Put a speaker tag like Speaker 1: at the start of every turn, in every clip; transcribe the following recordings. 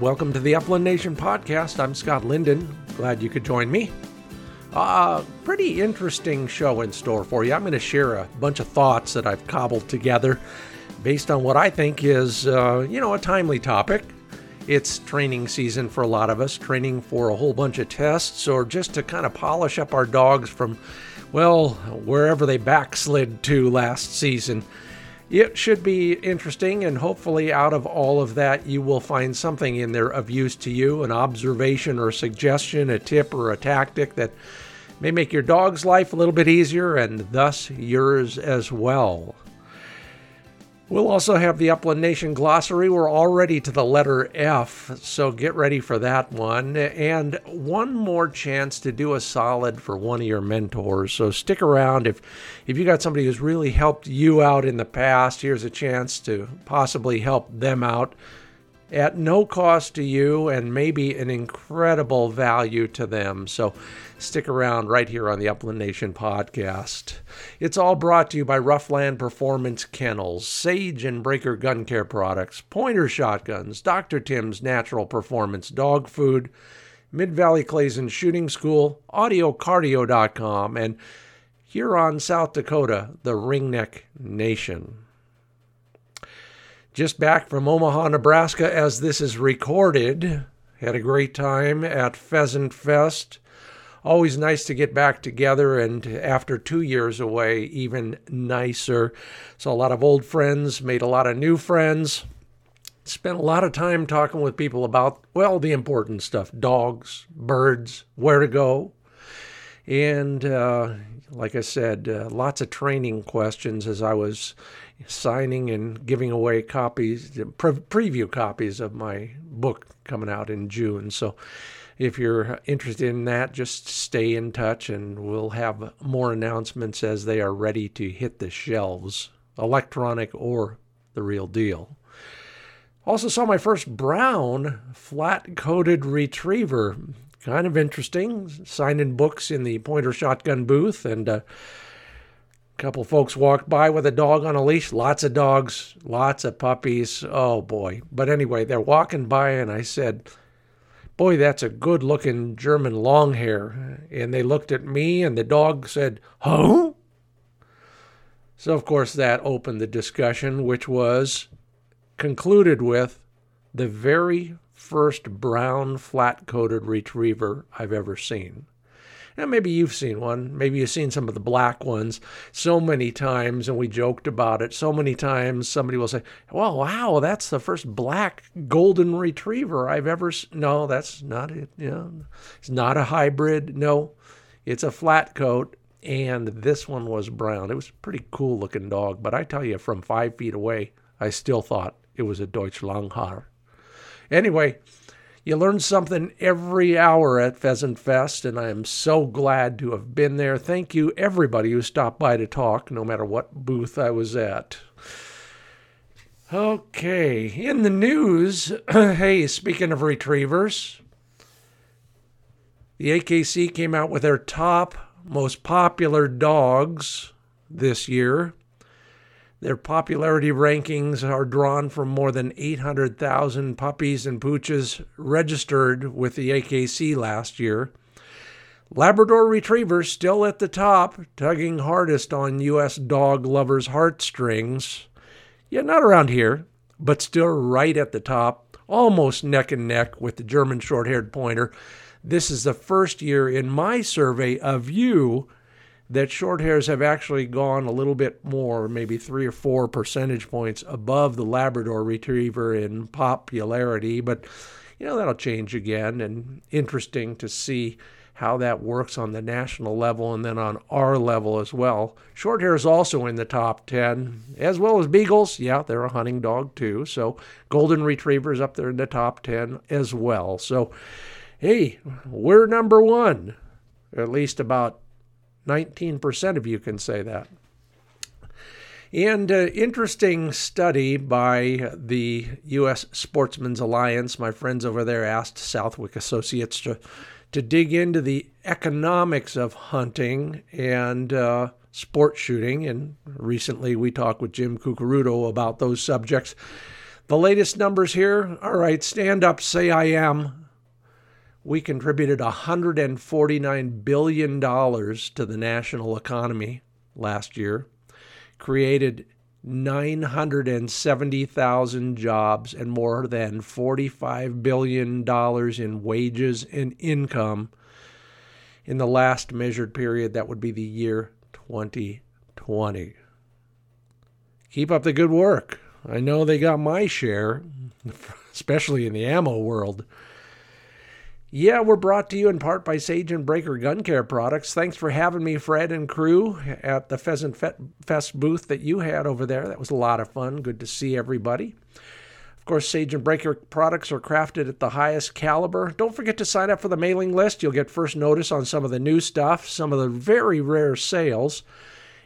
Speaker 1: Welcome to the Upland Nation podcast. I'm Scott Linden. Glad you could join me. Uh, pretty interesting show in store for you. I'm going to share a bunch of thoughts that I've cobbled together based on what I think is, uh, you know, a timely topic. It's training season for a lot of us, training for a whole bunch of tests or just to kind of polish up our dogs from, well, wherever they backslid to last season. It should be interesting, and hopefully, out of all of that, you will find something in there of use to you an observation or suggestion, a tip or a tactic that may make your dog's life a little bit easier and thus yours as well. We'll also have the Upland Nation glossary. We're already to the letter F, so get ready for that one. And one more chance to do a solid for one of your mentors. So stick around. If if you got somebody who's really helped you out in the past, here's a chance to possibly help them out at no cost to you and maybe an incredible value to them. So stick around right here on the Upland Nation podcast. It's all brought to you by Ruffland Performance Kennels, Sage and Breaker Gun Care Products, Pointer Shotguns, Dr. Tim's Natural Performance Dog Food, Mid Valley Clays and Shooting School, AudioCardio.com, and here on South Dakota, the Ringneck Nation. Just back from Omaha, Nebraska, as this is recorded. Had a great time at Pheasant Fest. Always nice to get back together, and after two years away, even nicer. So, a lot of old friends, made a lot of new friends. Spent a lot of time talking with people about, well, the important stuff dogs, birds, where to go. And uh, like I said, uh, lots of training questions as I was signing and giving away copies, pre- preview copies of my book coming out in June. So if you're interested in that, just stay in touch and we'll have more announcements as they are ready to hit the shelves, electronic or the real deal. Also, saw my first brown flat coated retriever. Kind of interesting. Signing books in the pointer shotgun booth and uh, couple folks walked by with a dog on a leash. Lots of dogs, lots of puppies. Oh boy. But anyway, they're walking by, and I said, Boy, that's a good looking German long hair. And they looked at me, and the dog said, Huh? So, of course, that opened the discussion, which was concluded with the very first brown flat coated retriever I've ever seen. Now, maybe you've seen one. Maybe you've seen some of the black ones so many times, and we joked about it so many times. Somebody will say, "Well, wow, that's the first black golden retriever I've ever." No, that's not it. Know, it's not a hybrid. No, it's a flat coat, and this one was brown. It was a pretty cool looking dog, but I tell you, from five feet away, I still thought it was a Deutsch Langhaar. Anyway, you learn something every hour at Pheasant Fest, and I am so glad to have been there. Thank you, everybody who stopped by to talk, no matter what booth I was at. Okay, in the news, hey, speaking of retrievers, the AKC came out with their top most popular dogs this year. Their popularity rankings are drawn from more than 800,000 puppies and pooches registered with the AKC last year. Labrador Retrievers still at the top, tugging hardest on U.S. dog lovers' heartstrings. Yet not around here, but still right at the top, almost neck and neck with the German short haired pointer. This is the first year in my survey of you that short hairs have actually gone a little bit more, maybe three or four percentage points above the Labrador Retriever in popularity. But, you know, that'll change again. And interesting to see how that works on the national level and then on our level as well. Short hair is also in the top 10, as well as beagles. Yeah, they're a hunting dog too. So, golden retrievers up there in the top 10 as well. So, hey, we're number one, at least about 19% of you can say that. And uh, interesting study by the U.S. Sportsman's Alliance. My friends over there asked Southwick Associates to, to dig into the economics of hunting and uh, sport shooting. And recently we talked with Jim Curcuruto about those subjects. The latest numbers here. All right, stand up, say I am. We contributed $149 billion to the national economy last year, created 970,000 jobs and more than $45 billion in wages and income in the last measured period. That would be the year 2020. Keep up the good work. I know they got my share, especially in the ammo world. Yeah, we're brought to you in part by Sage and Breaker Gun Care products. Thanks for having me, Fred and crew, at the Pheasant Fest booth that you had over there. That was a lot of fun. Good to see everybody. Of course, Sage and Breaker products are crafted at the highest caliber. Don't forget to sign up for the mailing list. You'll get first notice on some of the new stuff, some of the very rare sales.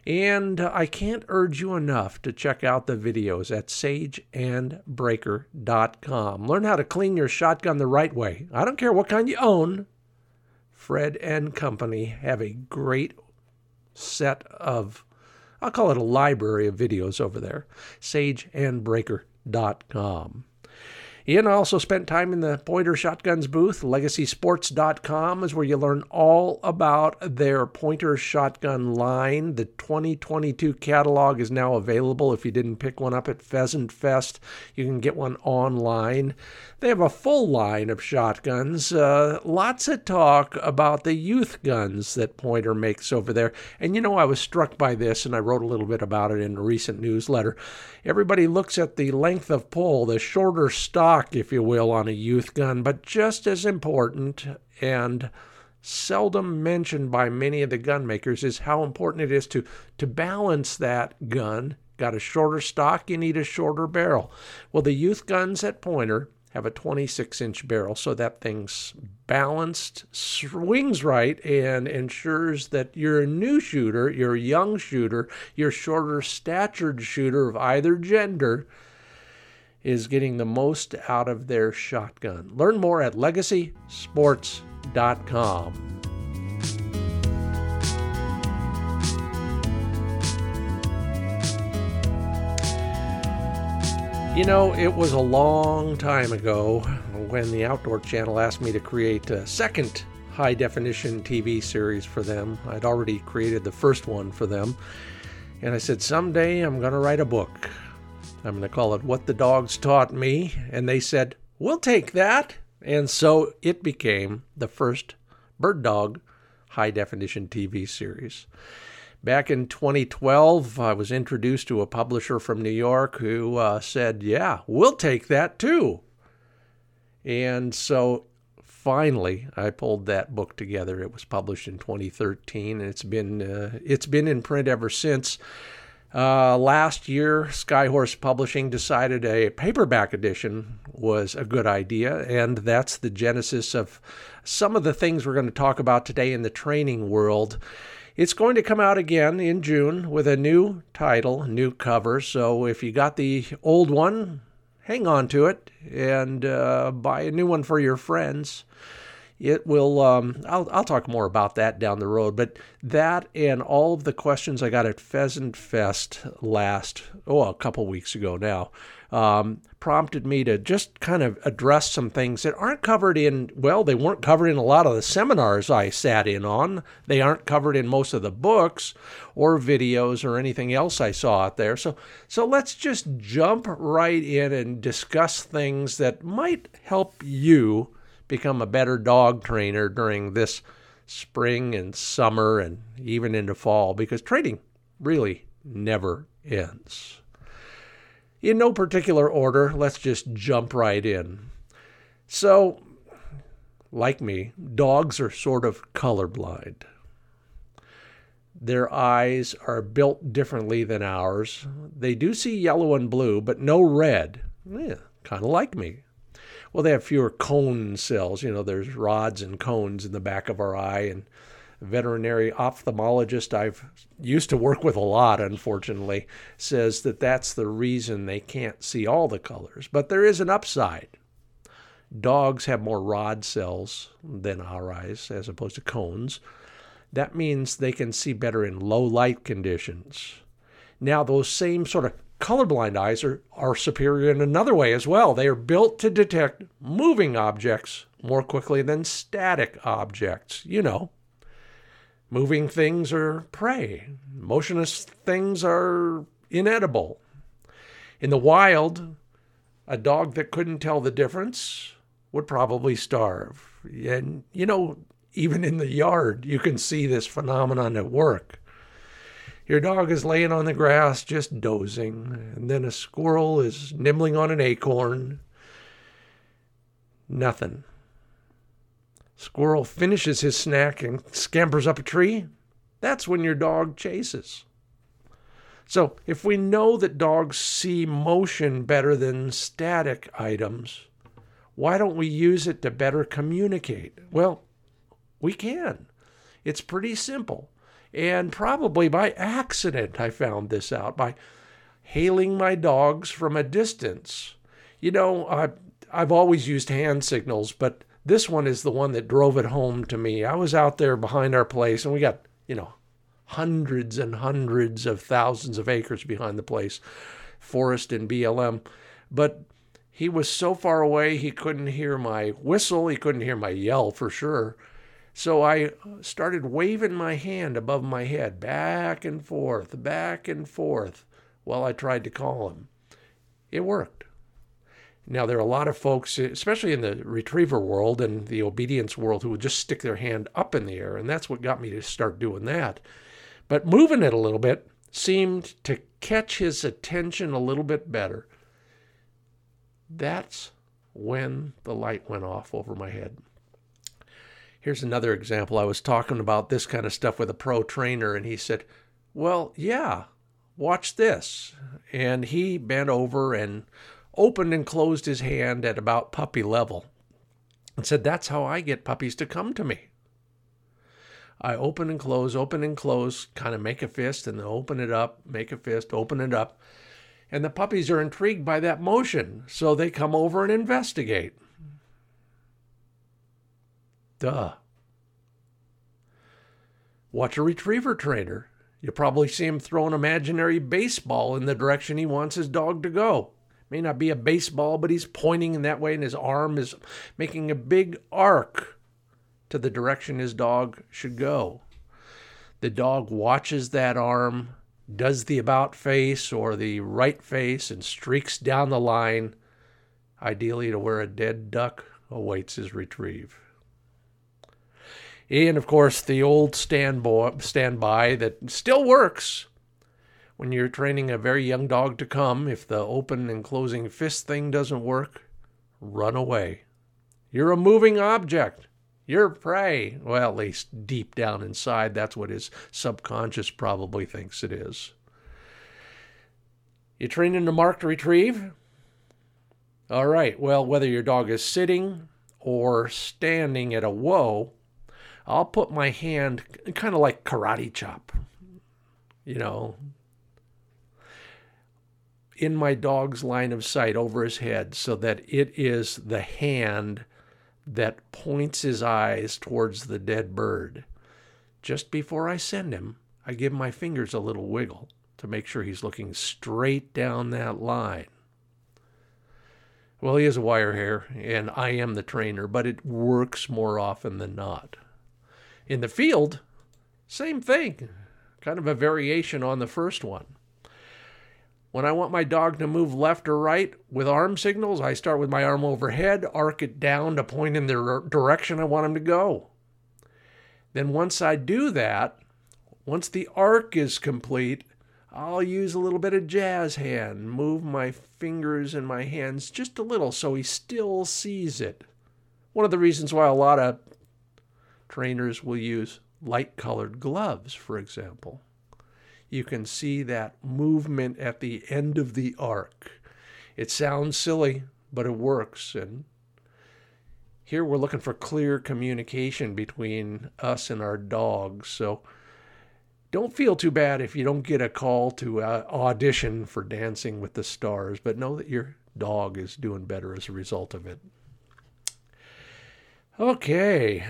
Speaker 1: And I can't urge you enough to check out the videos at sageandbreaker.com. Learn how to clean your shotgun the right way. I don't care what kind you own. Fred and Company have a great set of, I'll call it a library of videos over there. Sageandbreaker.com. Ian also spent time in the Pointer Shotguns booth. LegacySports.com is where you learn all about their Pointer Shotgun line. The 2022 catalog is now available. If you didn't pick one up at Pheasant Fest, you can get one online. They have a full line of shotguns. Uh, lots of talk about the youth guns that Pointer makes over there. And you know, I was struck by this, and I wrote a little bit about it in a recent newsletter. Everybody looks at the length of pull, the shorter stock, if you will, on a youth gun, but just as important and seldom mentioned by many of the gun makers is how important it is to, to balance that gun. Got a shorter stock, you need a shorter barrel. Well, the youth guns at Pointer have a 26 inch barrel so that thing's balanced, swings right, and ensures that you're a new shooter, you're a young shooter, your shorter statured shooter of either gender is getting the most out of their shotgun. Learn more at legacysports.com. You know, it was a long time ago when the Outdoor Channel asked me to create a second high definition TV series for them. I'd already created the first one for them. And I said, someday I'm going to write a book. I'm going to call it What the Dogs Taught Me. And they said, We'll take that. And so it became the first bird dog high definition TV series. Back in 2012, I was introduced to a publisher from New York who uh, said, Yeah, we'll take that too. And so finally, I pulled that book together. It was published in 2013, and it's been uh, it's been in print ever since. Uh, last year, Skyhorse Publishing decided a paperback edition was a good idea, and that's the genesis of some of the things we're going to talk about today in the training world. It's going to come out again in June with a new title, new cover. So if you got the old one, hang on to it and uh, buy a new one for your friends. It will. Um, I'll I'll talk more about that down the road. But that and all of the questions I got at Pheasant Fest last oh a couple weeks ago now um, prompted me to just kind of address some things that aren't covered in, well, they weren't covered in a lot of the seminars I sat in on. They aren't covered in most of the books or videos or anything else I saw out there. So, so let's just jump right in and discuss things that might help you become a better dog trainer during this spring and summer and even into fall because training really never ends. In no particular order, let's just jump right in. So, like me, dogs are sort of colorblind. Their eyes are built differently than ours. They do see yellow and blue, but no red. Yeah, kind of like me. Well, they have fewer cone cells. You know, there's rods and cones in the back of our eye, and veterinary ophthalmologist I've used to work with a lot, unfortunately, says that that's the reason they can't see all the colors. But there is an upside. Dogs have more rod cells than our eyes, as opposed to cones. That means they can see better in low light conditions. Now, those same sort of colorblind eyes are, are superior in another way as well. They are built to detect moving objects more quickly than static objects. You know, moving things are prey, motionless things are inedible. In the wild, a dog that couldn't tell the difference would probably starve. And, you know, even in the yard, you can see this phenomenon at work. Your dog is laying on the grass just dozing, and then a squirrel is nibbling on an acorn. Nothing. Squirrel finishes his snack and scampers up a tree. That's when your dog chases. So, if we know that dogs see motion better than static items, why don't we use it to better communicate? Well, we can. It's pretty simple. And probably by accident, I found this out by hailing my dogs from a distance. You know, I, I've always used hand signals, but this one is the one that drove it home to me. I was out there behind our place, and we got, you know, hundreds and hundreds of thousands of acres behind the place, forest and BLM. But he was so far away, he couldn't hear my whistle, he couldn't hear my yell for sure. So I started waving my hand above my head, back and forth, back and forth, while I tried to call him. It worked. Now, there are a lot of folks, especially in the retriever world and the obedience world, who would just stick their hand up in the air, and that's what got me to start doing that. But moving it a little bit seemed to catch his attention a little bit better. That's when the light went off over my head. Here's another example. I was talking about this kind of stuff with a pro trainer, and he said, Well, yeah, watch this. And he bent over and opened and closed his hand at about puppy level and said, That's how I get puppies to come to me. I open and close, open and close, kind of make a fist, and then open it up, make a fist, open it up. And the puppies are intrigued by that motion, so they come over and investigate. Duh. Watch a retriever trainer. You probably see him throw an imaginary baseball in the direction he wants his dog to go. May not be a baseball, but he's pointing in that way, and his arm is making a big arc to the direction his dog should go. The dog watches that arm, does the about face or the right face, and streaks down the line, ideally to where a dead duck awaits his retrieve. And of course, the old standby, standby that still works when you're training a very young dog to come. If the open and closing fist thing doesn't work, run away. You're a moving object. You're prey. Well, at least deep down inside, that's what his subconscious probably thinks it is. You training to mark to retrieve? All right, well, whether your dog is sitting or standing at a whoa, I'll put my hand kind of like karate chop, you know, in my dog's line of sight over his head so that it is the hand that points his eyes towards the dead bird. Just before I send him, I give my fingers a little wiggle to make sure he's looking straight down that line. Well, he is a wire hair, and I am the trainer, but it works more often than not. In the field, same thing, kind of a variation on the first one. When I want my dog to move left or right with arm signals, I start with my arm overhead, arc it down to point in the direction I want him to go. Then, once I do that, once the arc is complete, I'll use a little bit of jazz hand, move my fingers and my hands just a little so he still sees it. One of the reasons why a lot of Trainers will use light colored gloves, for example. You can see that movement at the end of the arc. It sounds silly, but it works. And here we're looking for clear communication between us and our dogs. So don't feel too bad if you don't get a call to uh, audition for Dancing with the Stars, but know that your dog is doing better as a result of it. Okay,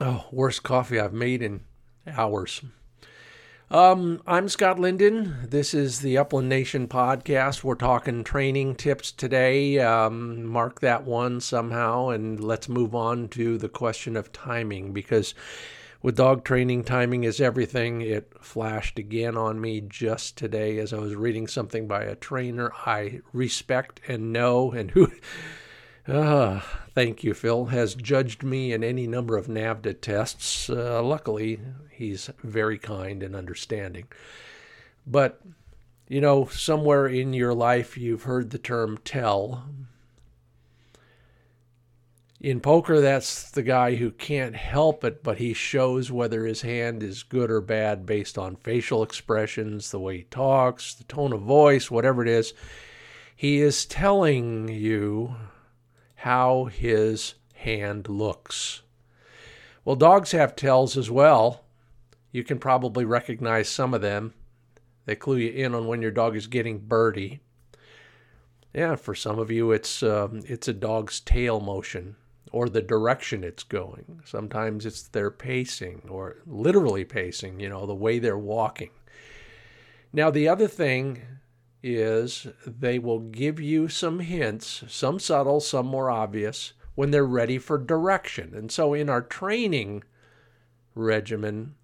Speaker 1: Oh, worst coffee I've made in hours. Um, I'm Scott Linden. This is the Upland Nation podcast. We're talking training tips today. Um, mark that one somehow, and let's move on to the question of timing because with dog training, timing is everything. It flashed again on me just today as I was reading something by a trainer I respect and know, and who, uh, thank you, Phil, has judged me in any number of NAVHDA tests. Uh, luckily, he's very kind and understanding. But, you know, somewhere in your life you've heard the term tell in poker, that's the guy who can't help it, but he shows whether his hand is good or bad based on facial expressions, the way he talks, the tone of voice, whatever it is. He is telling you how his hand looks. Well, dogs have tails as well. You can probably recognize some of them. They clue you in on when your dog is getting birdie. Yeah, for some of you, it's um, it's a dog's tail motion or the direction it's going. Sometimes it's their pacing or literally pacing, you know, the way they're walking. Now, the other thing is they will give you some hints, some subtle, some more obvious, when they're ready for direction. And so, in our training regimen,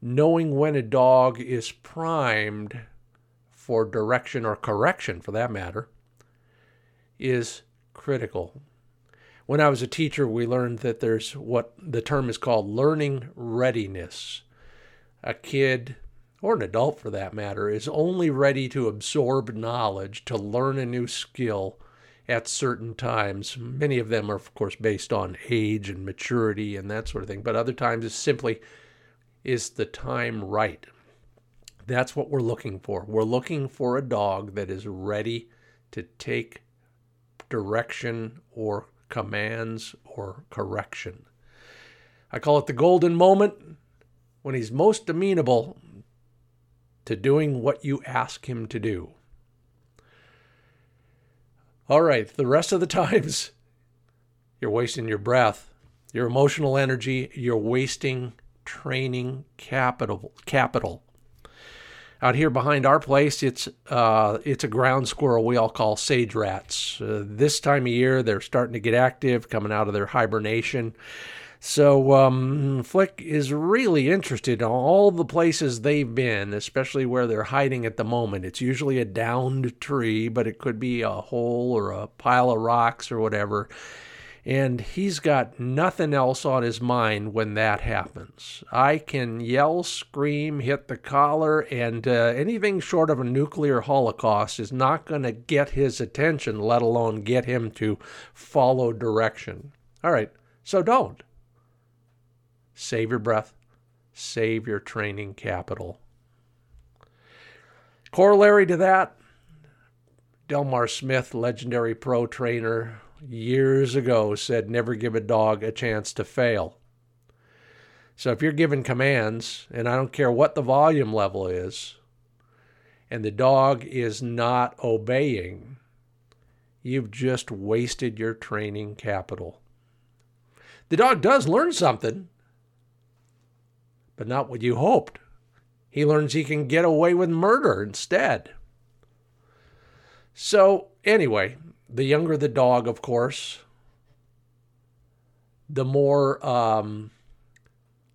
Speaker 1: knowing when a dog is primed for direction or correction, for that matter, is critical. When I was a teacher, we learned that there's what the term is called learning readiness. A kid, or an adult for that matter, is only ready to absorb knowledge, to learn a new skill at certain times. Many of them are, of course, based on age and maturity and that sort of thing, but other times it's simply is the time right? That's what we're looking for. We're looking for a dog that is ready to take direction or commands, or correction. I call it the golden moment when he's most amenable to doing what you ask him to do. All right, the rest of the times, you're wasting your breath, your emotional energy, you're wasting training capital. Capital. Out here behind our place, it's uh, it's a ground squirrel we all call sage rats. Uh, this time of year, they're starting to get active, coming out of their hibernation. So um, Flick is really interested in all the places they've been, especially where they're hiding at the moment. It's usually a downed tree, but it could be a hole or a pile of rocks or whatever and he's got nothing else on his mind when that happens. I can yell, scream, hit the collar, and uh, anything short of a nuclear holocaust is not going to get his attention, let alone get him to follow direction. All right, so don't. Save your breath, save your training capital. Corollary to that, Delmar Smith, legendary pro trainer, years ago said never give a dog a chance to fail. So if you're giving commands, and I don't care what the volume level is, and the dog is not obeying, you've just wasted your training capital. The dog does learn something, but not what you hoped. He learns he can get away with murder instead. So, anyway, the younger the dog, of course, the more um,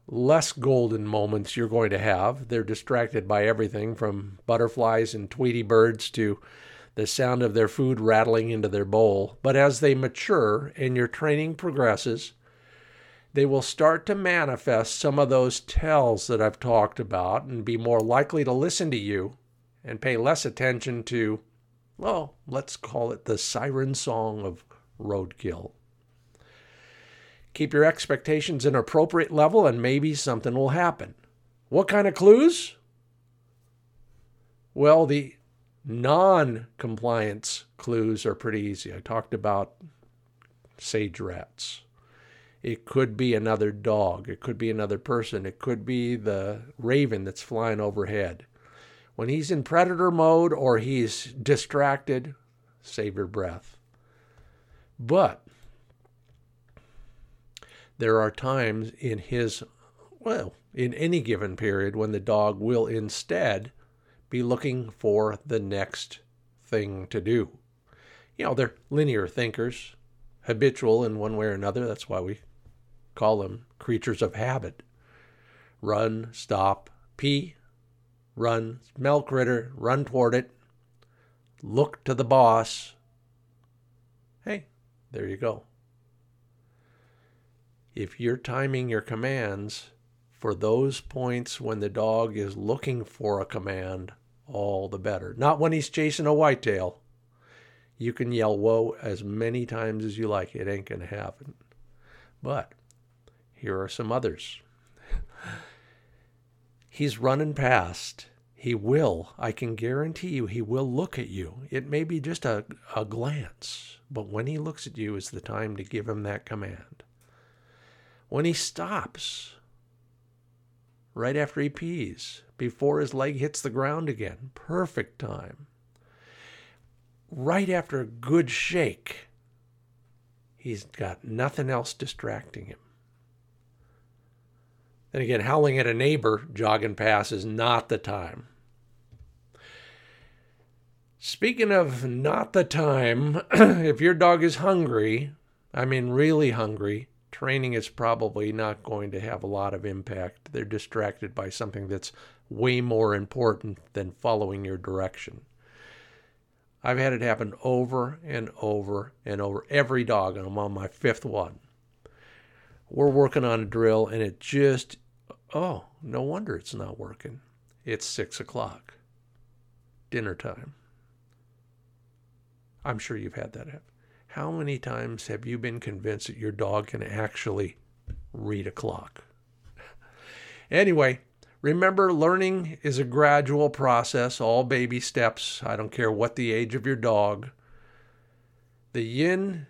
Speaker 1: less golden moments you're going to have. They're distracted by everything from butterflies and Tweety birds to the sound of their food rattling into their bowl. But as they mature and your training progresses, they will start to manifest some of those tells that I've talked about and be more likely to listen to you and pay less attention to well, let's call it the siren song of roadkill. Keep your expectations in appropriate level and maybe something will happen. What kind of clues? Well, the non compliance clues are pretty easy. I talked about sage rats. It could be another dog. It could be another person. It could be the raven that's flying overhead. When he's in predator mode or he's distracted, save your breath. But there are times in his well, in any given period when the dog will instead be looking for the next thing to do. You know, they're linear thinkers, habitual in one way or another. That's why we call them creatures of habit. Run, stop, pee, run, smell critter, run toward it, look to the boss. Hey, there you go. If you're timing your commands for those points when the dog is looking for a command, all the better. Not when he's chasing a whitetail. You can yell whoa as many times as you like. It ain't going to happen. But here are some others. he's running past. He will. I can guarantee you he will look at you. It may be just a, a glance, but when he looks at you is the time to give him that command. When he stops, right after he pees, before his leg hits the ground again. Perfect time. Right after a good shake, he's got nothing else distracting him. Then again, howling at a neighbor jogging past is not the time. Speaking of not the time, if your dog is hungry, I mean really hungry, training is probably not going to have a lot of impact. They're distracted by something that's way more important than following your direction. I've had it happen over and over and over. Every dog, and I'm on my fifth one. We're working on a drill, and it just, oh, no wonder it's not working. It's six o'clock, dinner time. I'm sure you've had that. How many times have you been convinced that your dog can actually read a clock? anyway, remember learning is a gradual process, all baby steps. I don't care what the age of your dog. The yin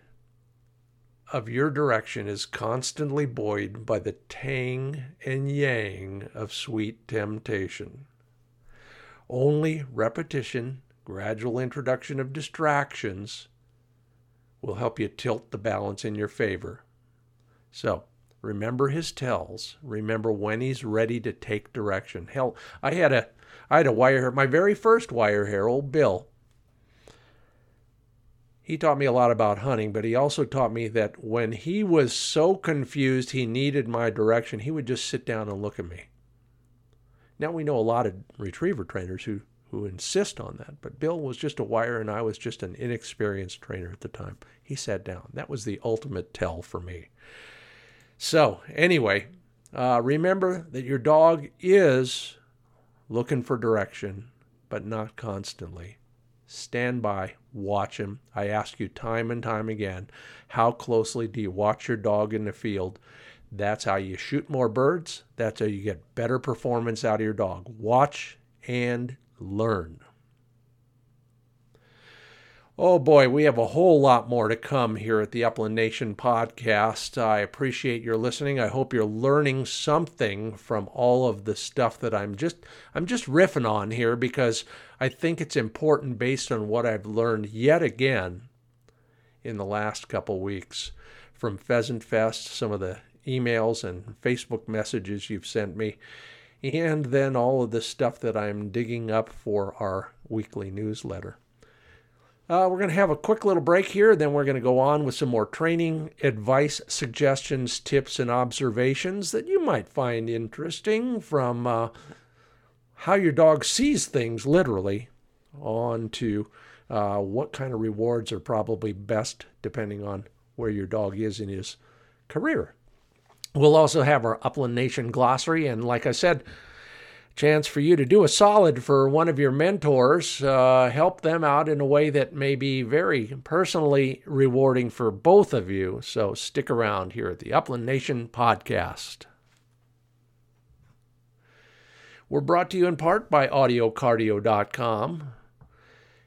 Speaker 1: of your direction is constantly buoyed by the tang and yang of sweet temptation. Only repetition, gradual introduction of distractions, will help you tilt the balance in your favor. So, remember his tells. Remember when he's ready to take direction. Hell, I had a I had a wire my very first wire hair, old Bill. He taught me a lot about hunting, but he also taught me that when he was so confused he needed my direction, he would just sit down and look at me. Now we know a lot of retriever trainers who who insist on that. But Bill was just a wire and I was just an inexperienced trainer at the time. He sat down. That was the ultimate tell for me. So, anyway, uh, remember that your dog is looking for direction, but not constantly. Stand by, watch him. I ask you time and time again how closely do you watch your dog in the field? That's how you shoot more birds. That's how you get better performance out of your dog. Watch and learn. Oh boy, we have a whole lot more to come here at the Upland Nation podcast. I appreciate your listening. I hope you're learning something from all of the stuff that I'm just I'm just riffing on here because I think it's important based on what I've learned yet again in the last couple weeks from Pheasant Fest, some of the emails and Facebook messages you've sent me and then all of the stuff that I'm digging up for our weekly newsletter. Uh, we're going to have a quick little break here, then we're going to go on with some more training, advice, suggestions, tips, and observations that you might find interesting from uh, how your dog sees things literally on to uh, what kind of rewards are probably best depending on where your dog is in his career. We'll also have our Upland Nation glossary, and like I said, chance for you to do a solid for one of your mentors, uh, help them out in a way that may be very personally rewarding for both of you. So stick around here at the Upland Nation podcast. We're brought to you in part by audiocardio.com.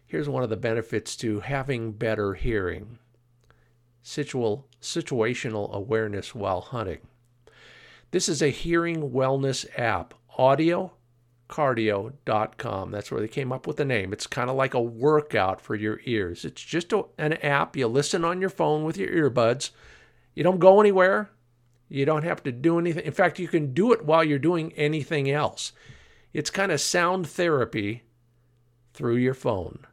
Speaker 1: Here's one of the benefits to having better hearing situal, situational awareness while hunting. This is a hearing wellness app, audiocardio.com. That's where they came up with the name. It's kind of like a workout for your ears. It's just a, an app. You listen on your phone with your earbuds. You don't go anywhere. You don't have to do anything. In fact, you can do it while you're doing anything else. It's kind of sound therapy through your phone.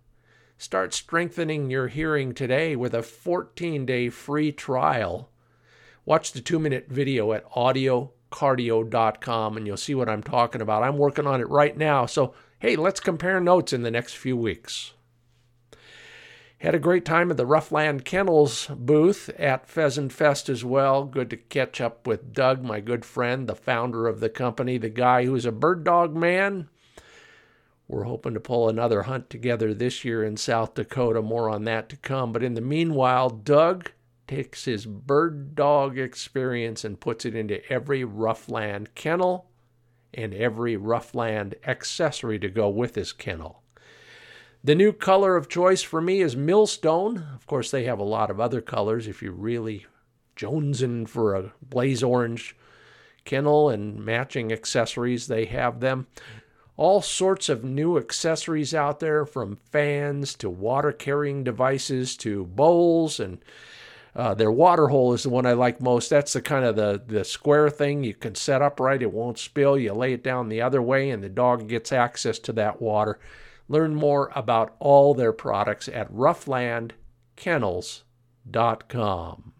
Speaker 1: Start strengthening your hearing today with a 14 day free trial. Watch the two minute video at audiocardio.com and you'll see what I'm talking about. I'm working on it right now. So, hey, let's compare notes in the next few weeks. Had a great time at the Ruffland Kennels booth at Pheasant Fest as well. Good to catch up with Doug, my good friend, the founder of the company, the guy who's a bird dog man. We're hoping to pull another hunt together this year in South Dakota. More on that to come. But in the meanwhile, Doug takes his bird dog experience and puts it into every Ruffland kennel and every Ruffland accessory to go with his kennel. The new color of choice for me is Millstone. Of course, they have a lot of other colors if you're really jonesing for a blaze orange kennel and matching accessories, they have them. All sorts of new accessories out there from fans to water carrying devices to bowls and uh, their water hole is the one I like most. That's the kind of the, the square thing you can set up right. It won't spill. You lay it down the other way and the dog gets access to that water. Learn more about all their products at rufflandkennels.com.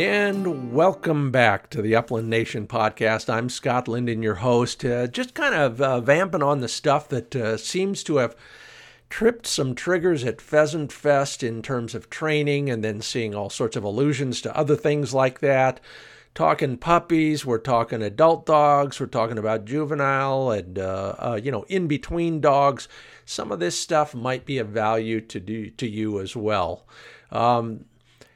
Speaker 1: And welcome back to the Upland Nation podcast. I'm Scott Linden, your host. Uh, just kind of uh, vamping on the stuff that uh, seems to have tripped some triggers at Pheasant Fest in terms of training and then seeing all sorts of allusions to other things like that. Talking puppies, we're talking adult dogs, we're talking about juvenile and, uh, uh, you know, in between dogs. Some of this stuff might be of value to, do, to you as well. Um,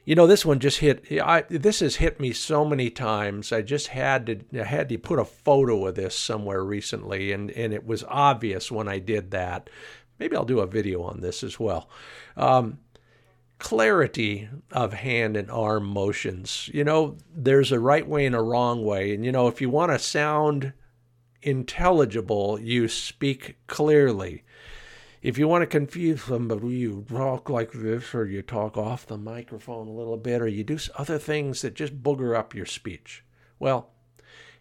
Speaker 1: you know, this one just hit. I, this has hit me so many times. I just had to I had to put a photo of this somewhere recently, and and it was obvious when I did that Maybe I'll do a video on this as well. Um, clarity of hand and arm motions. You know, there's a right way and a wrong way. And, you know, if you want to sound intelligible, you speak clearly. If you want to confuse somebody, you talk like this, or you talk off the microphone a little bit, or you do other things that just booger up your speech. Well,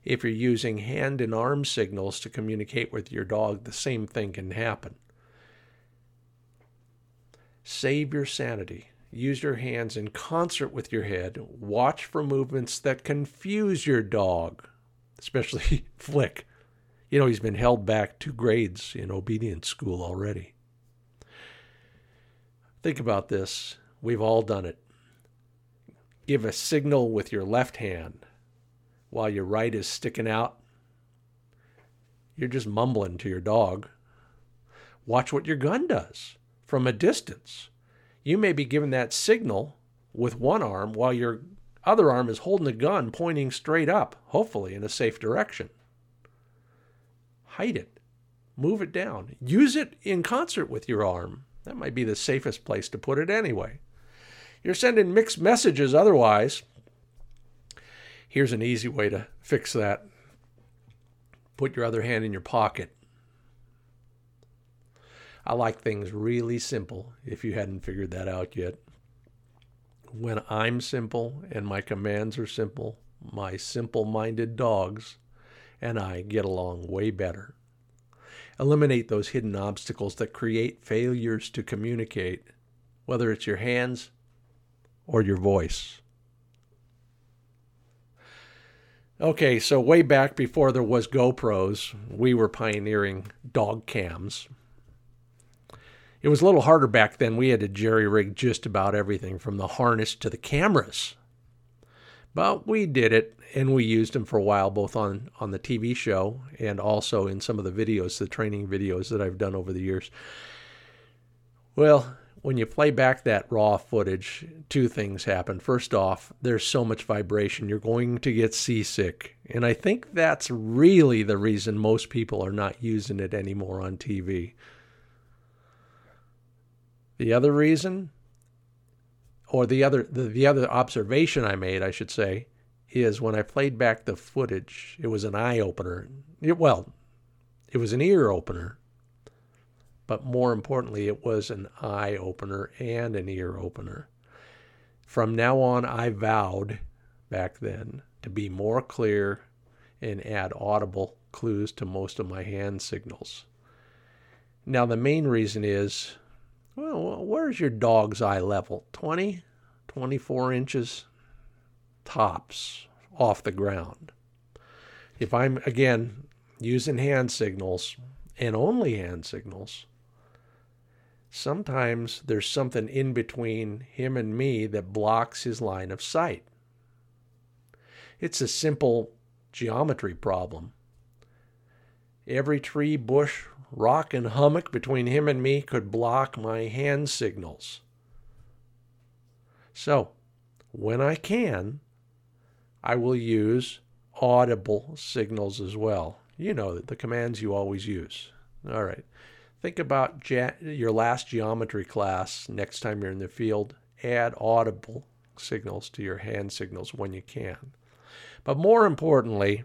Speaker 1: if you're using hand and arm signals to communicate with your dog, the same thing can happen. Save your sanity. Use your hands in concert with your head. Watch for movements that confuse your dog, especially Flick. You know, he's been held back two grades in obedience school already. Think about this. We've all done it. Give a signal with your left hand while your right is sticking out. You're just mumbling to your dog. Watch what your gun does from a distance. You may be giving that signal with one arm while your other arm is holding the gun pointing straight up, hopefully in a safe direction. Hide it. Move it down. Use it in concert with your arm. That might be the safest place to put it anyway. You're sending mixed messages otherwise. Here's an easy way to fix that. Put your other hand in your pocket I like things really simple if you hadn't figured that out yet. When I'm simple and my commands are simple, my simple minded dogs and I get along way better. Eliminate those hidden obstacles that create failures to communicate, whether it's your hands or your voice. Okay, so way back before there was GoPros, we were pioneering dog cams. It was a little harder back then. We had to jerry rig just about everything from the harness to the cameras. But we did it and we used them for a while, both on, on the TV show and also in some of the videos, the training videos that I've done over the years. Well, when you play back that raw footage, two things happen. First off, there's so much vibration, you're going to get seasick. And I think that's really the reason most people are not using it anymore on TV. The other reason, or the other the, the other observation I made, I should say, is when I played back the footage, it was an eye opener. It, well, it was an ear opener. but more importantly, it was an eye opener and an ear opener. From now on, I vowed back then to be more clear and add audible clues to most of my hand signals. Now, the main reason is well, where's your dog's eye level? 20, 24 inches tops off the ground. If I'm, again, using hand signals and only hand signals, sometimes there's something in between him and me that blocks his line of sight. It's a simple geometry problem. Every tree, bush, rock, and hummock between him and me could block my hand signals. So, when I can, I will use audible signals as well. You know the commands you always use. All right. Think about ge- your last geometry class next time you're in the field. Add audible signals to your hand signals when you can. But more importantly,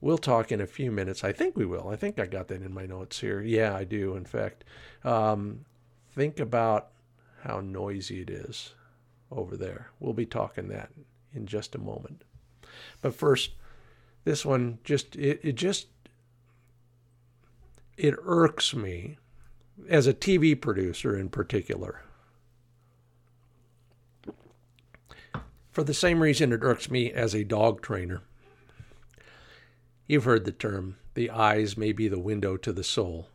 Speaker 1: we'll talk in a few minutes. I think we will. I think I got that in my notes here. Yeah, I do, in fact. Um, think about how noisy it is over there. We'll be talking that in just a moment. But first, this one just it, it just it irks me as a TV producer in particular. For the same reason it irks me as a dog trainer. You've heard the term, the eyes may be the window to the soul.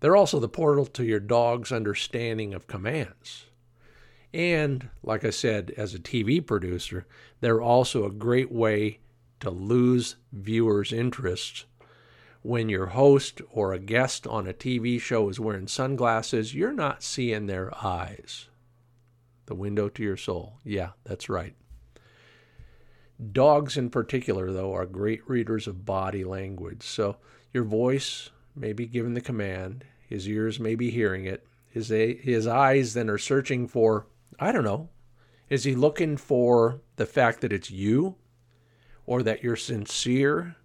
Speaker 1: They're also the portal to your dog's understanding of commands. And, like I said, as a TV producer, they're also a great way to lose viewers' interest. When your host or a guest on a TV show is wearing sunglasses, you're not seeing their eyes. The window to your soul. Yeah, that's right. Dogs, in particular, though, are great readers of body language. So your voice may be giving the command, his ears may be hearing it, his, his eyes then are searching for I don't know. Is he looking for the fact that it's you or that you're sincere?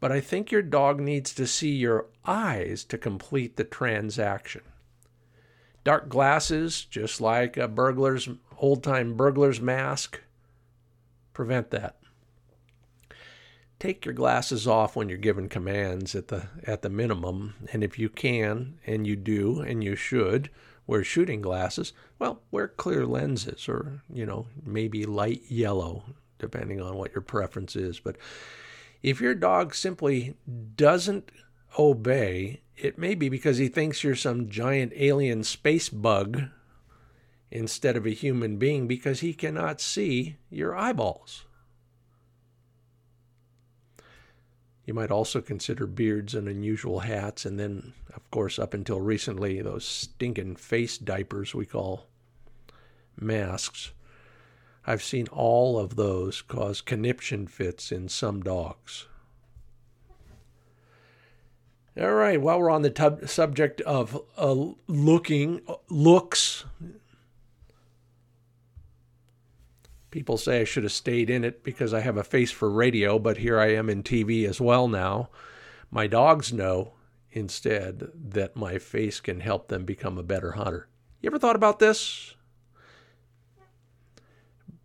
Speaker 1: But I think your dog needs to see your eyes to complete the transaction. Dark glasses, just like a burglar's old time burglar's mask, prevent that. Take your glasses off when you're given commands at the at the minimum, and if you can, and you do, and you should, wear shooting glasses, well, wear clear lenses or, you know, maybe light yellow, depending on what your preference is. But if your dog simply doesn't obey, it may be because he thinks you're some giant alien space bug instead of a human being because he cannot see your eyeballs. You might also consider beards and unusual hats, and then, of course, up until recently, those stinking face diapers we call masks. I've seen all of those cause conniption fits in some dogs. All right, while we're on the tub- subject of uh, looking, looks, People say I should have stayed in it because I have a face for radio, but here I am in TV as well now. My dogs know instead that my face can help them become a better hunter. You ever thought about this?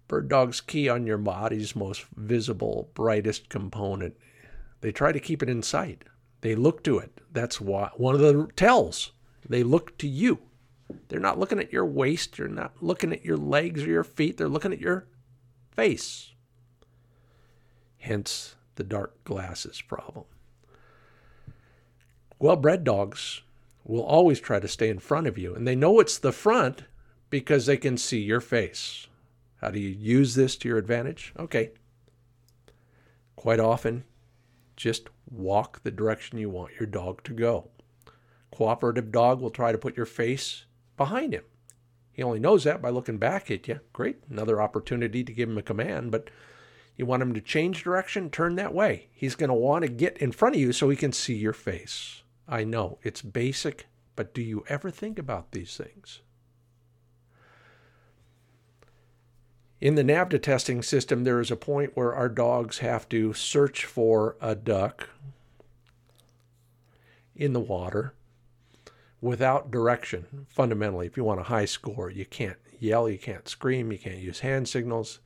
Speaker 1: Bird dogs key on your body's most visible, brightest component. They try to keep it in sight. They look to it. That's why one of the tells. They look to you. They're not looking at your waist. They're not looking at your legs or your feet. They're looking at your face. Hence the dark glasses problem. Well bred dogs will always try to stay in front of you, and they know it's the front because they can see your face. How do you use this to your advantage? Okay. Quite often, just walk the direction you want your dog to go. Cooperative dog will try to put your face behind him. He only knows that by looking back at you. Great, another opportunity to give him a command, but you want him to change direction, turn that way. He's going to want to get in front of you so he can see your face. I know it's basic, but do you ever think about these things? In the NAVHDA testing system, there is a point where our dogs have to search for a duck in the water without direction. Fundamentally, if you want a high score, you can't yell, you can't scream, you can't use hand signals.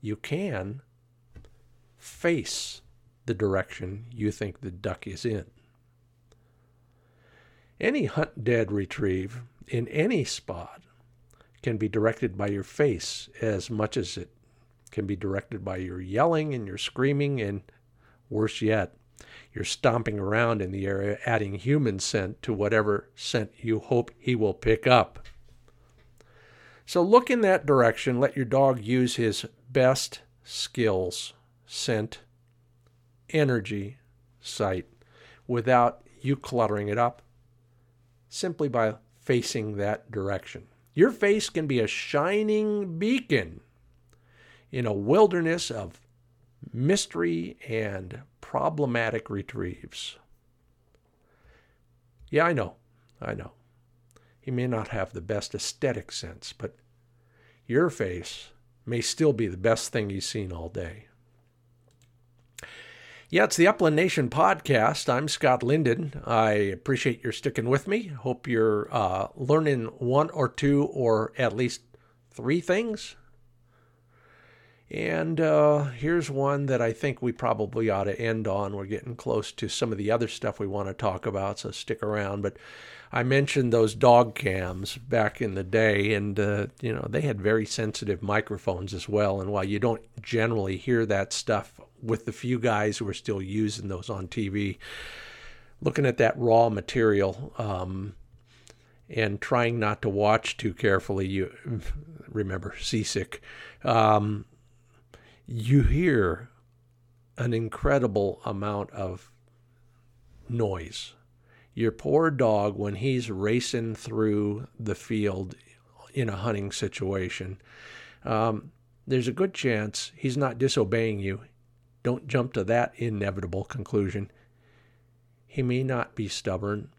Speaker 1: You can face the direction you think the duck is in. Any hunt dead retrieve in any spot can be directed by your face as much as it can be directed by your yelling and your screaming, and worse yet, your stomping around in the area, adding human scent to whatever scent you hope he will pick up. So look in that direction. Let your dog use his best skills scent, energy, sight without you cluttering it up simply by facing that direction. Your face can be a shining beacon in a wilderness of mystery and problematic retrieves. Yeah, I know. I know. He may not have the best aesthetic sense, but your face may still be the best thing he's seen all day. Yeah, it's the Upland Nation podcast. I'm Scott Linden. I appreciate your sticking with me. Hope you're uh, learning one or two or at least three things. And uh, here's one that I think we probably ought to end on. We're getting close to some of the other stuff we want to talk about, so stick around. But I mentioned those dog cams back in the day, and uh, you know they had very sensitive microphones as well. And while you don't generally hear that stuff with the few guys who are still using those on TV. Looking at that raw material um, and trying not to watch too carefully, you remember seasick. Um, you hear an incredible amount of noise. Your poor dog, when he's racing through the field in a hunting situation, um, there's a good chance he's not disobeying you. Don't jump to that inevitable conclusion. He may not be stubborn.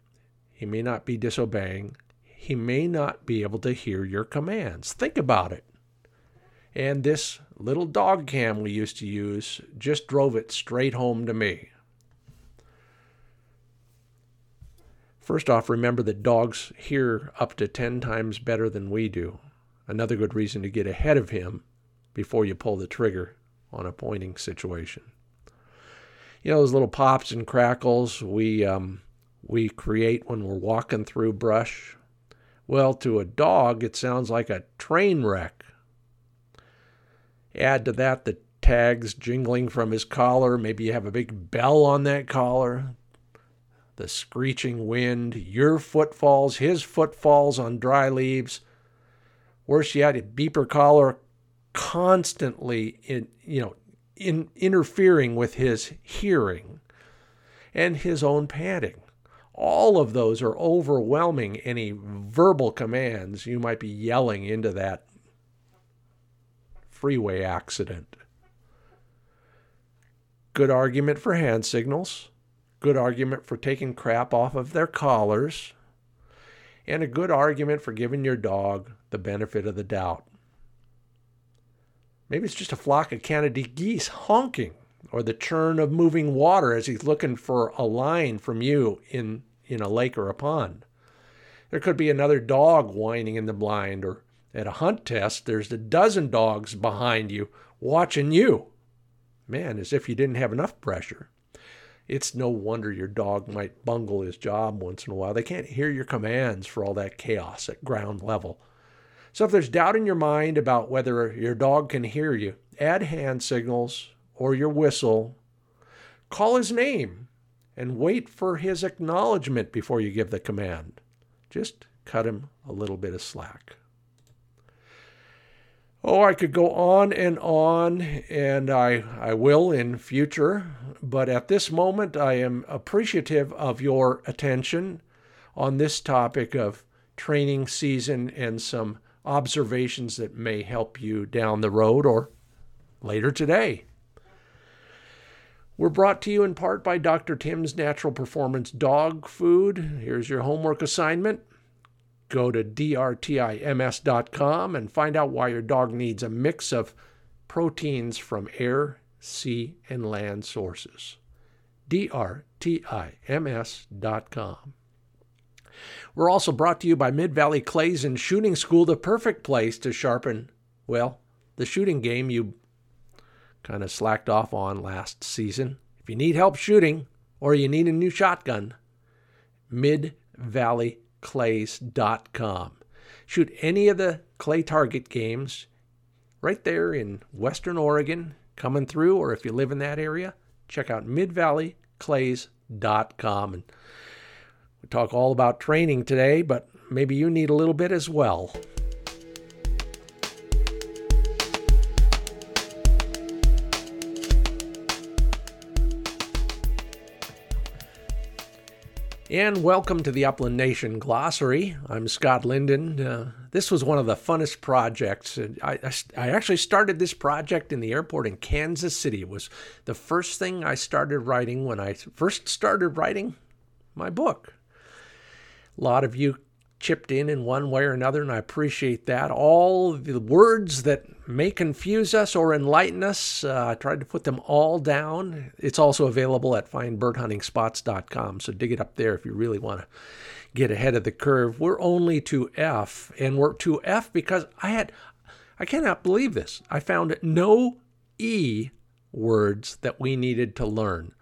Speaker 1: He may not be disobeying. He may not be able to hear your commands. Think about it. And this little dog cam we used to use just drove it straight home to me. First off, remember that dogs hear up to 10 times better than we do. Another good reason to get ahead of him before you pull the trigger on a pointing situation. You know those little pops and crackles we um, we create when we're walking through brush. Well, to a dog, it sounds like a train wreck. Add to that the tags jingling from his collar. Maybe you have a big bell on that collar. The screeching wind, your footfalls, his footfalls on dry leaves. Worse yet, a beeper collar constantly in you know in interfering with his hearing and his own panting. All of those are overwhelming any verbal commands you might be yelling into that freeway accident. Good argument for hand signals, good argument for taking crap off of their collars, and a good argument for giving your dog the benefit of the doubt. Maybe it's just a flock of Canada geese honking, or the churn of moving water as he's looking for a line from you in, in a lake or a pond. There could be another dog whining in the blind, or at a hunt test, there's a dozen dogs behind you watching you. Man, as if you didn't have enough pressure. It's no wonder your dog might bungle his job once in a while. They can't hear your commands for all that chaos at ground level. So if there's doubt in your mind about whether your dog can hear you, add hand signals or your whistle. Call his name and wait for his acknowledgement before you give the command. Just cut him a little bit of slack. Oh, I could go on and on, and I, I will in future, but at this moment I am appreciative of your attention on this topic of training season and some observations that may help you down the road or later today. We're brought to you in part by Dr. Tim's Natural Performance Dog Food. Here's your homework assignment. Go to drtims.com and find out why your dog needs a mix of proteins from air, sea, and land sources. D R T I M S.com. We're also brought to you by Mid Valley Clays and Shooting School, the perfect place to sharpen, well, the shooting game you kind of slacked off on last season. If you need help shooting or you need a new shotgun, midvalleyclays.com. Shoot any of the clay target games right there in Western Oregon coming through, or if you live in that area, check out midvalleyclays.com. And we talk all about training today, but maybe you need a little bit as well. And welcome to the Upland Nation Glossary. I'm Scott Linden. Uh, this was one of the funnest projects. I, I, I, actually started this project in the airport in Kansas City. It was the first thing I started writing when I first started writing my book. A lot of you chipped in in one way or another, and I appreciate that. All the words that may confuse us or enlighten us, uh, I tried to put them all down. It's also available at findbirdhuntingspots.com, so dig it up there if you really want to get ahead of the curve. We're only to F, and we're to F because I had, I cannot believe this. I found no E words that we needed to learn.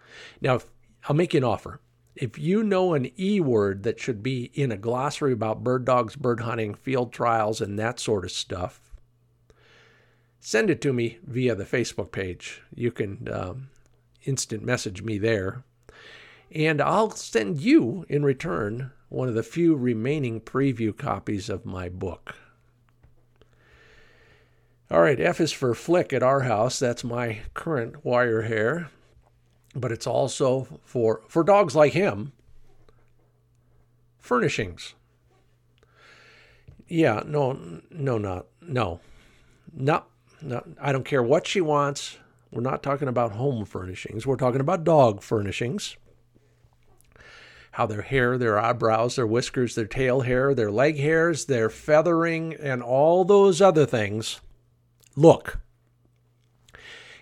Speaker 1: Now, I'll make you an offer if you know an E word that should be in a glossary about bird dogs, bird hunting, field trials, and that sort of stuff, send it to me via the Facebook page. You can um, instant message me there. And I'll send you in return one of the few remaining preview copies of my book. All right, F is for Flick at our house. That's my current wire hair but it's also for for dogs like him furnishings yeah no no not no no i don't care what she wants. We're not talking about home furnishings. We're talking about dog furnishings. How their hair their eyebrows their whiskers their tail hair their leg hairs their feathering and all those other things look.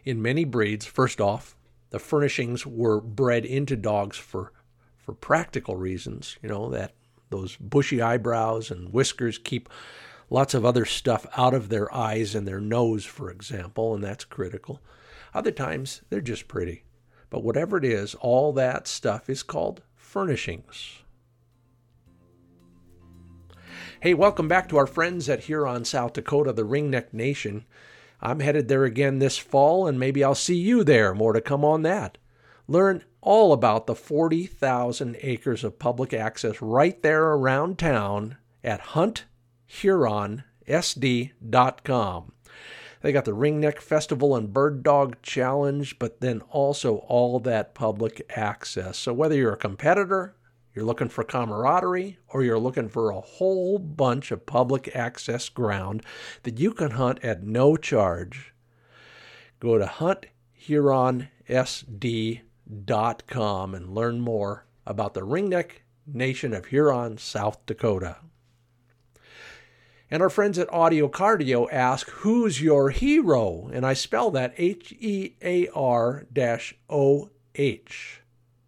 Speaker 1: In many breeds first off the furnishings were bred into dogs for for practical reasons. You know that those bushy eyebrows and whiskers keep lots of other stuff out of their eyes and their nose, for example, and that's critical. Other times they're just pretty. But whatever it is, all that stuff is called furnishings. Hey, welcome back to our friends at Huron, South Dakota, the Ringneck Nation. I'm headed there again this fall, and maybe I'll see you there. More to come on that. Learn all about the 40,000 acres of public access right there around town at hunthuronsd.com. They got the Ringneck Festival and Bird Dog Challenge, but then also all that public access. So whether you're a competitor, you're looking for camaraderie, or you're looking for a whole bunch of public access ground that you can hunt at no charge, go to hunthuronsd.com and learn more about the Ringneck Nation of Huron, South Dakota. And our friends at Audio Cardio ask, Who's your hero? And I spell that H E A R O H.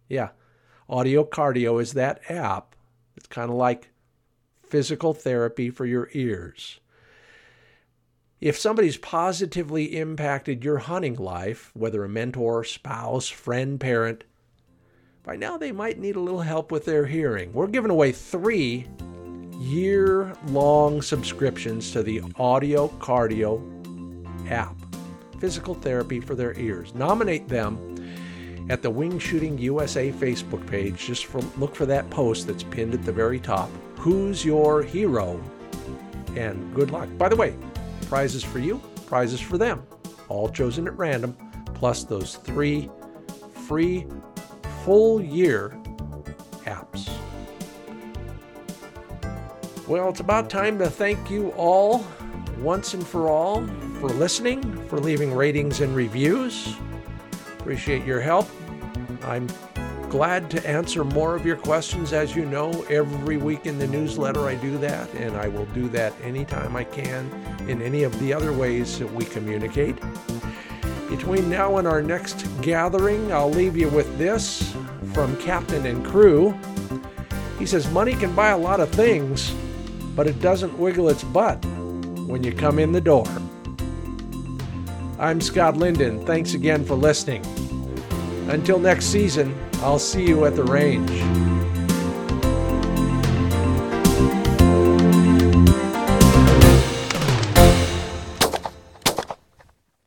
Speaker 1: Yeah, Audio Cardio is that app. It's kind of like physical therapy for your ears. If somebody's positively impacted your hunting life, whether a mentor, spouse, friend, parent, by now they might need a little help with their hearing. We're giving away three year long subscriptions to the Audio Cardio app, physical therapy for their ears. Nominate them at the Wing Shooting USA Facebook page. Just for, look for that post that's pinned at the very top. Who's your hero? And good luck. By the way, prizes for you, prizes for them, all chosen at random, plus those three free full year Well, it's about time to thank you all once and for all for listening, for leaving ratings and reviews. Appreciate your help. I'm glad to answer more of your questions. As you know, every week in the newsletter, I do that, and I will do that anytime I can in any of the other ways that we communicate. Between now and our next gathering, I'll leave you with this from Captain and Crew. He says, Money can buy a lot of things, but it doesn't wiggle its butt when you come in the door. I'm Scott Linden. Thanks again for listening. Until next season, I'll see you at the range.